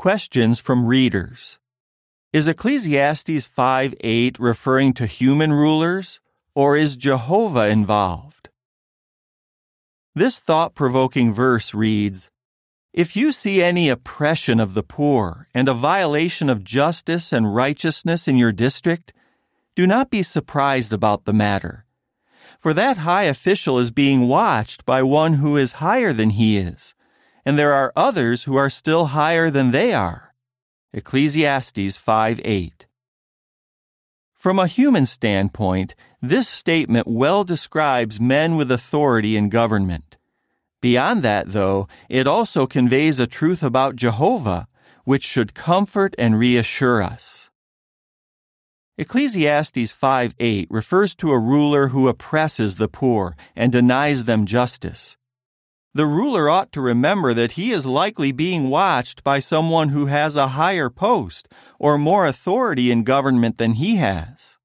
Questions from readers. Is Ecclesiastes 5 8 referring to human rulers, or is Jehovah involved? This thought provoking verse reads If you see any oppression of the poor and a violation of justice and righteousness in your district, do not be surprised about the matter. For that high official is being watched by one who is higher than he is and there are others who are still higher than they are. Ecclesiastes 5 8. From a human standpoint, this statement well describes men with authority in government. Beyond that, though, it also conveys a truth about Jehovah, which should comfort and reassure us. Ecclesiastes 5 8 refers to a ruler who oppresses the poor and denies them justice. The ruler ought to remember that he is likely being watched by someone who has a higher post or more authority in government than he has.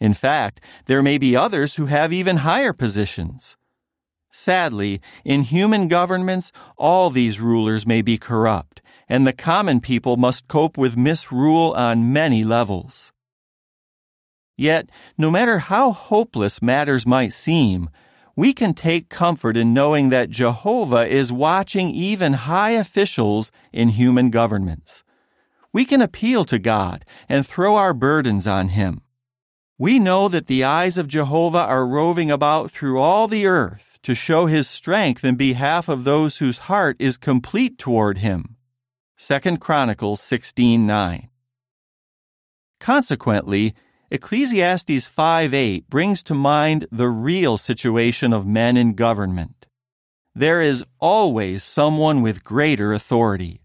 In fact, there may be others who have even higher positions. Sadly, in human governments, all these rulers may be corrupt, and the common people must cope with misrule on many levels. Yet, no matter how hopeless matters might seem, we can take comfort in knowing that Jehovah is watching even high officials in human governments. We can appeal to God and throw our burdens on Him. We know that the eyes of Jehovah are roving about through all the earth to show His strength in behalf of those whose heart is complete toward Him. 2 Chronicles 16:9. Consequently, Ecclesiastes 5:8 brings to mind the real situation of men in government. There is always someone with greater authority.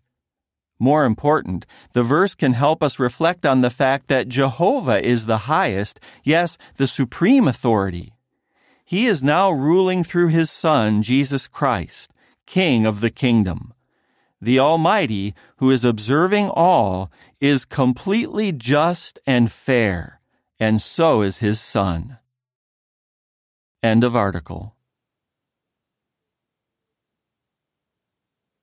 More important, the verse can help us reflect on the fact that Jehovah is the highest, yes, the supreme authority. He is now ruling through his Son, Jesus Christ, King of the kingdom. The Almighty, who is observing all, is completely just and fair and so is his son. End of article.